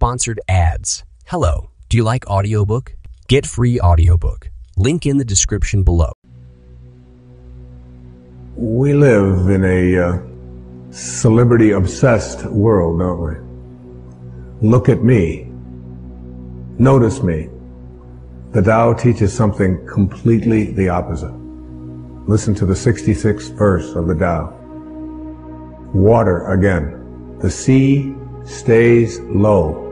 sponsored ads. Hello, do you like audiobook? Get free audiobook. Link in the description below. We live in a uh, celebrity obsessed world, don't we? Look at me. Notice me. The Tao teaches something completely the opposite. Listen to the 66th verse of the Tao. Water again. The sea stays low.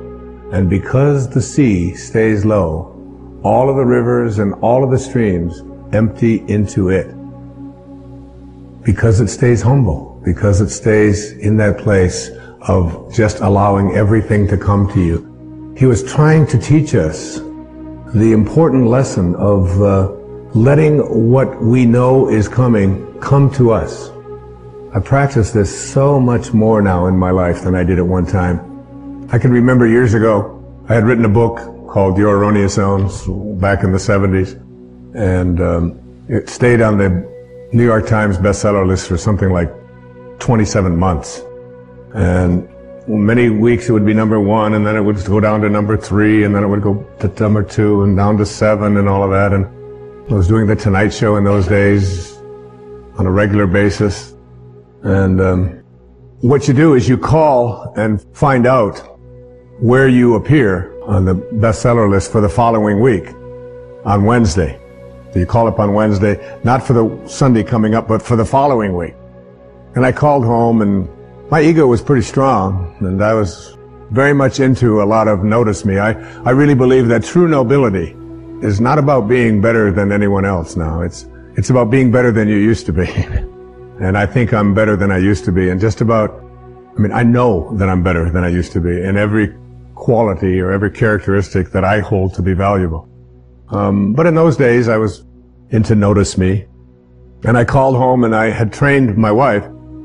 And because the sea stays low, all of the rivers and all of the streams empty into it. Because it stays humble. Because it stays in that place of just allowing everything to come to you. He was trying to teach us the important lesson of uh, letting what we know is coming come to us. I practice this so much more now in my life than I did at one time. I can remember years ago, I had written a book called Your Erroneous Zones back in the 70s, and um, it stayed on the New York Times bestseller list for something like 27 months. And many weeks it would be number one, and then it would go down to number three, and then it would go to number two, and down to seven, and all of that. And I was doing the Tonight Show in those days on a regular basis. And um, what you do is you call and find out where you appear on the bestseller list for the following week on Wednesday. So you call up on Wednesday, not for the Sunday coming up, but for the following week. And I called home and my ego was pretty strong and I was very much into a lot of notice me. I, I really believe that true nobility is not about being better than anyone else now. It's, it's about being better than you used to be. and I think I'm better than I used to be. And just about, I mean, I know that I'm better than I used to be in every quality or every characteristic that I hold to be valuable. Um, but in those days, I was into notice me. And I called home and I had trained my wife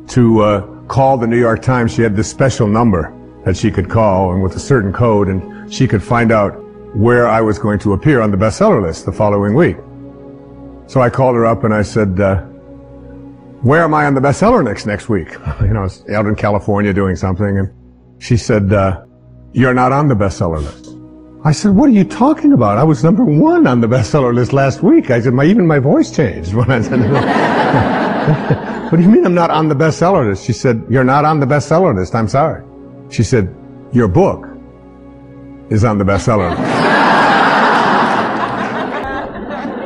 to uh, call the New York Times. She had this special number that she could call and with a certain code and she could find out where I was going to appear on the bestseller list the following week. So I called her up and I said, uh, where am I on the bestseller next next week? you know, I was out in California doing something and she said, uh, you're not on the bestseller list. I said, what are you talking about? I was number one on the bestseller list last week. I said, my, even my voice changed when I said, what do you mean I'm not on the bestseller list? She said, you're not on the bestseller list. I'm sorry. She said, your book is on the bestseller list.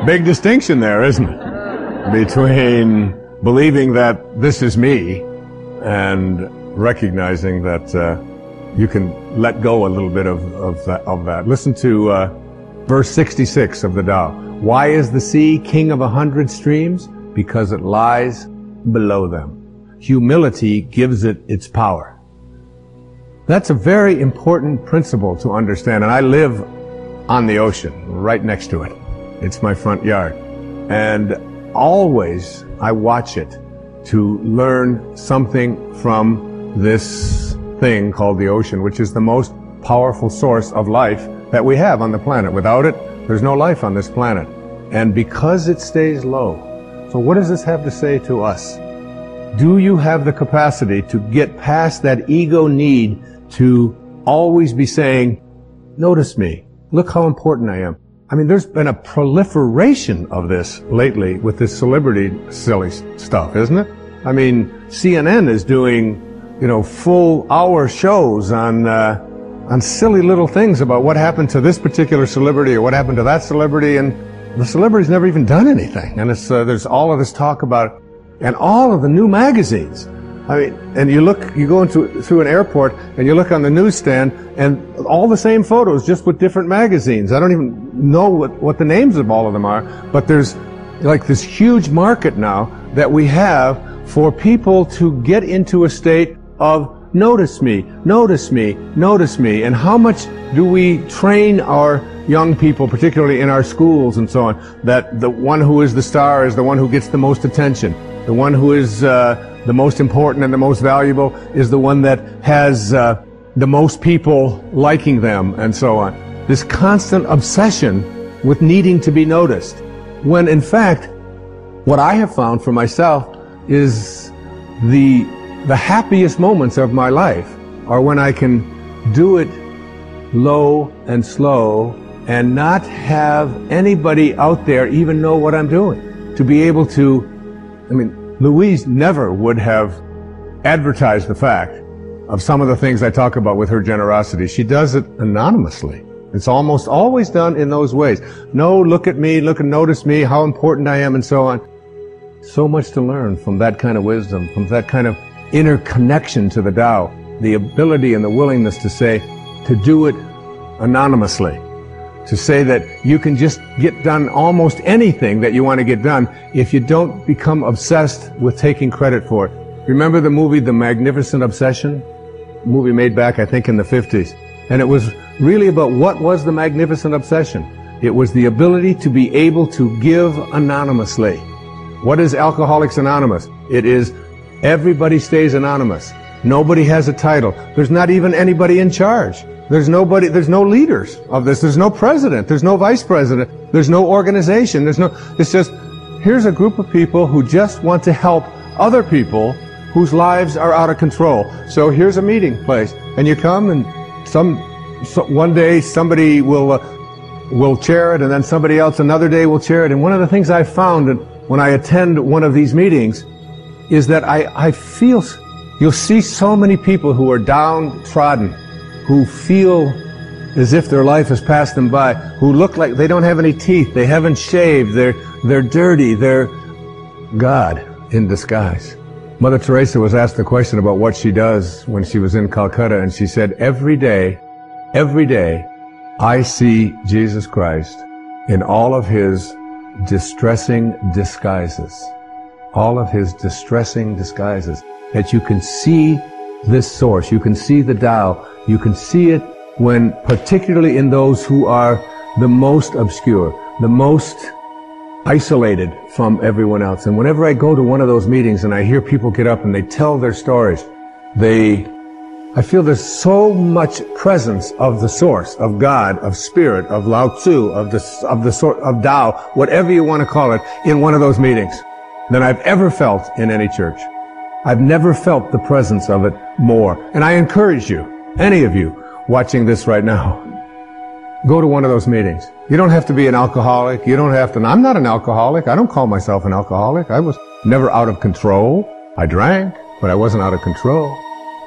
Big distinction there, isn't it? Between believing that this is me and recognizing that uh, you can let go a little bit of, of, that, of that. Listen to uh, verse 66 of the Tao. Why is the sea king of a hundred streams? Because it lies below them. Humility gives it its power. That's a very important principle to understand. And I live on the ocean, right next to it. It's my front yard. And always I watch it to learn something from this thing called the ocean, which is the most powerful source of life that we have on the planet. Without it, there's no life on this planet. And because it stays low, so what does this have to say to us? Do you have the capacity to get past that ego need to always be saying, notice me. Look how important I am. I mean, there's been a proliferation of this lately with this celebrity silly stuff, isn't it? I mean, CNN is doing, you know, full hour shows on, uh, on silly little things about what happened to this particular celebrity or what happened to that celebrity, and the celebrity's never even done anything. And it's, uh, there's all of this talk about, and all of the new magazines I mean, and you look, you go into through an airport and you look on the newsstand and all the same photos, just with different magazines. I don't even know what, what the names of all of them are, but there's like this huge market now that we have for people to get into a state of notice me, notice me, notice me. And how much do we train our young people, particularly in our schools and so on, that the one who is the star is the one who gets the most attention. The one who is uh, the most important and the most valuable is the one that has uh, the most people liking them and so on. This constant obsession with needing to be noticed. When in fact, what I have found for myself is the, the happiest moments of my life are when I can do it low and slow and not have anybody out there even know what I'm doing. To be able to, I mean, Louise never would have advertised the fact of some of the things I talk about with her generosity. She does it anonymously. It's almost always done in those ways. No, look at me, look and notice me, how important I am, and so on. So much to learn from that kind of wisdom, from that kind of inner connection to the Tao, the ability and the willingness to say, to do it anonymously, to say that you can just get done almost anything that you want to get done if you don't become obsessed with taking credit for it. Remember the movie The Magnificent Obsession? movie made back, I think, in the 50s. And it was really about what was the magnificent obsession. It was the ability to be able to give anonymously. What is Alcoholics Anonymous? It is everybody stays anonymous. Nobody has a title. There's not even anybody in charge. There's nobody, there's no leaders of this. There's no president. There's no vice president. There's no organization. There's no, it's just, here's a group of people who just want to help other people whose lives are out of control. So here's a meeting place, and you come, and some so one day somebody will uh, will chair it, and then somebody else another day will chair it. And one of the things I found when I attend one of these meetings is that I, I feel you'll see so many people who are downtrodden, who feel as if their life has passed them by, who look like they don't have any teeth, they haven't shaved, they're they're dirty, they're God in disguise. Mother Teresa was asked the question about what she does when she was in Calcutta, and she said, Every day, every day, I see Jesus Christ in all of his distressing disguises. All of his distressing disguises. That you can see this source, you can see the Tao, you can see it when, particularly in those who are the most obscure, the most isolated from everyone else. And whenever I go to one of those meetings and I hear people get up and they tell their stories, they, I feel there's so much presence of the source, of God, of spirit, of Lao Tzu, of the, of the sort, of Tao, whatever you want to call it, in one of those meetings than I've ever felt in any church. I've never felt the presence of it more. And I encourage you, any of you watching this right now, go to one of those meetings. You don't have to be an alcoholic. You don't have to. I'm not an alcoholic. I don't call myself an alcoholic. I was never out of control. I drank, but I wasn't out of control.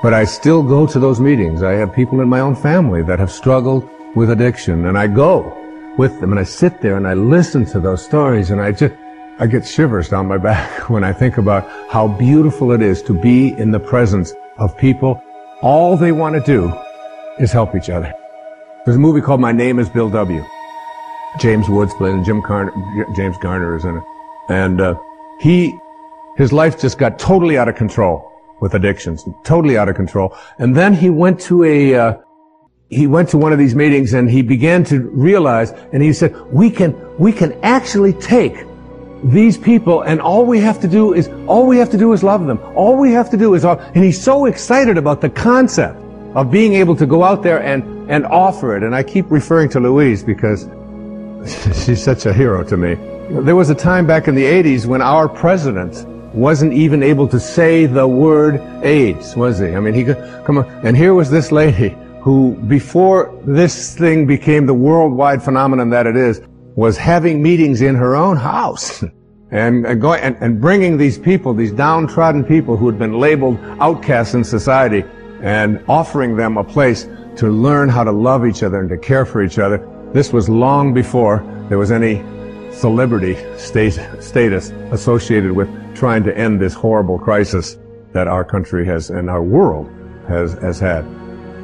But I still go to those meetings. I have people in my own family that have struggled with addiction and I go with them and I sit there and I listen to those stories and I just, I get shivers down my back when I think about how beautiful it is to be in the presence of people. All they want to do is help each other. There's a movie called My Name is Bill W. James Woods played and Jim Garner, James Garner is in it. And, uh, he, his life just got totally out of control with addictions, totally out of control. And then he went to a, uh, he went to one of these meetings and he began to realize, and he said, we can, we can actually take these people and all we have to do is, all we have to do is love them. All we have to do is, and he's so excited about the concept of being able to go out there and and offer it. And I keep referring to Louise because she's such a hero to me. There was a time back in the 80s when our president wasn't even able to say the word AIDS, was he? I mean, he could come on. And here was this lady who, before this thing became the worldwide phenomenon that it is, was having meetings in her own house. And, and, going, and, and bringing these people, these downtrodden people who had been labeled outcasts in society, and offering them a place to learn how to love each other and to care for each other. This was long before there was any celebrity state, status associated with trying to end this horrible crisis that our country has and our world has, has had.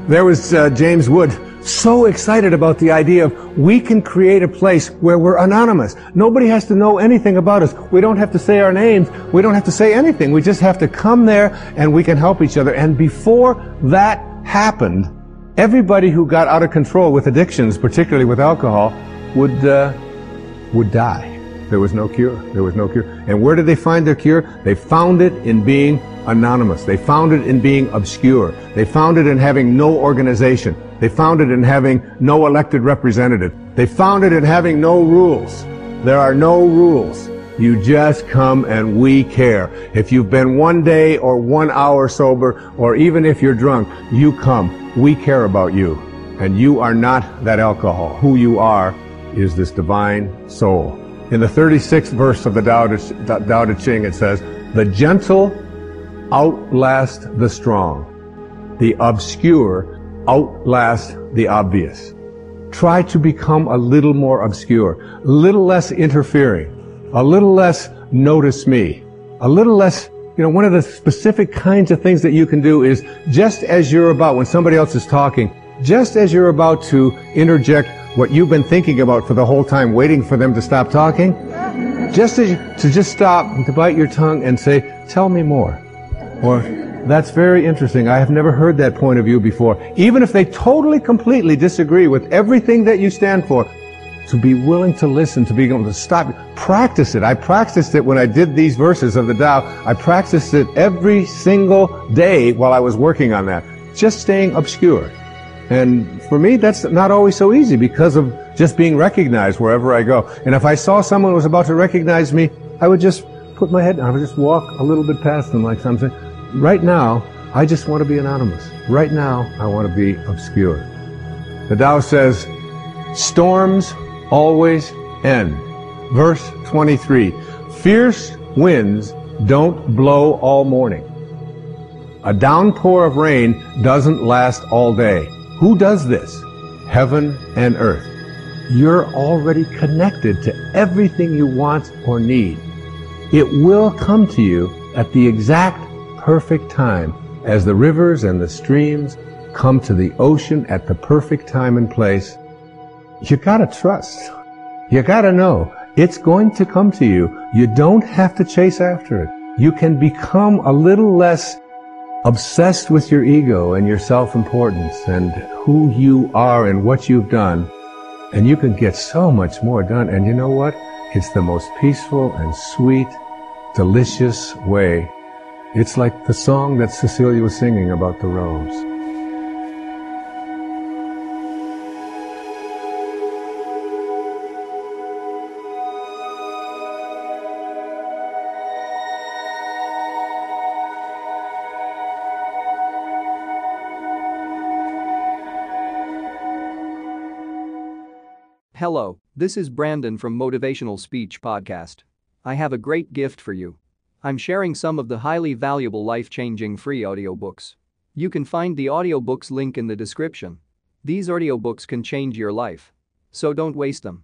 There was uh, James Wood so excited about the idea of we can create a place where we're anonymous. Nobody has to know anything about us. We don't have to say our names. We don't have to say anything. We just have to come there and we can help each other. And before that happened, everybody who got out of control with addictions, particularly with alcohol, would uh, would die. There was no cure. There was no cure. And where did they find their cure? They found it in being anonymous. They found it in being obscure. They found it in having no organization. They found it in having no elected representative. They found it in having no rules. There are no rules. You just come and we care. If you've been one day or one hour sober, or even if you're drunk, you come. We care about you. And you are not that alcohol. Who you are is this divine soul. In the 36th verse of the Tao Te, Ching, it says, The gentle outlast the strong. The obscure outlast the obvious. Try to become a little more obscure, a little less interfering, a little less notice me, a little less you know, one of the specific kinds of things that you can do is just as you're about, when somebody else is talking, just as you're about to interject what you've been thinking about for the whole time, waiting for them to stop talking, just as you, to just stop, to bite your tongue and say, tell me more. Or, that's very interesting. I have never heard that point of view before. Even if they totally, completely disagree with everything that you stand for, to be willing to listen, to be able to stop. Practice it. I practiced it when I did these verses of the Tao. I practiced it every single day while I was working on that. Just staying obscure. And for me, that's not always so easy because of just being recognized wherever I go. And if I saw someone was about to recognize me, I would just put my head down. I would just walk a little bit past them like something. Right now, I just want to be anonymous. Right now, I want to be obscure. The Tao says, storms always end. Verse 23. Fierce winds don't blow all morning. A downpour of rain doesn't last all day. Who does this? Heaven and earth. You're already connected to everything you want or need. It will come to you at the exact perfect time as the rivers and the streams come to the ocean at the perfect time and place you gotta trust. You gotta know it's going to come to you. You don't have to chase after it. You can become a little less obsessed with your ego and your self-importance and who you are and what you've done. And you can get so much more done. And you know what? It's the most peaceful and sweet, delicious way. It's like the song that Cecilia was singing about the rose. Hello, this is Brandon from Motivational Speech Podcast. I have a great gift for you. I'm sharing some of the highly valuable life-changing free audiobooks. You can find the audiobooks link in the description. These audiobooks can change your life. So don't waste them.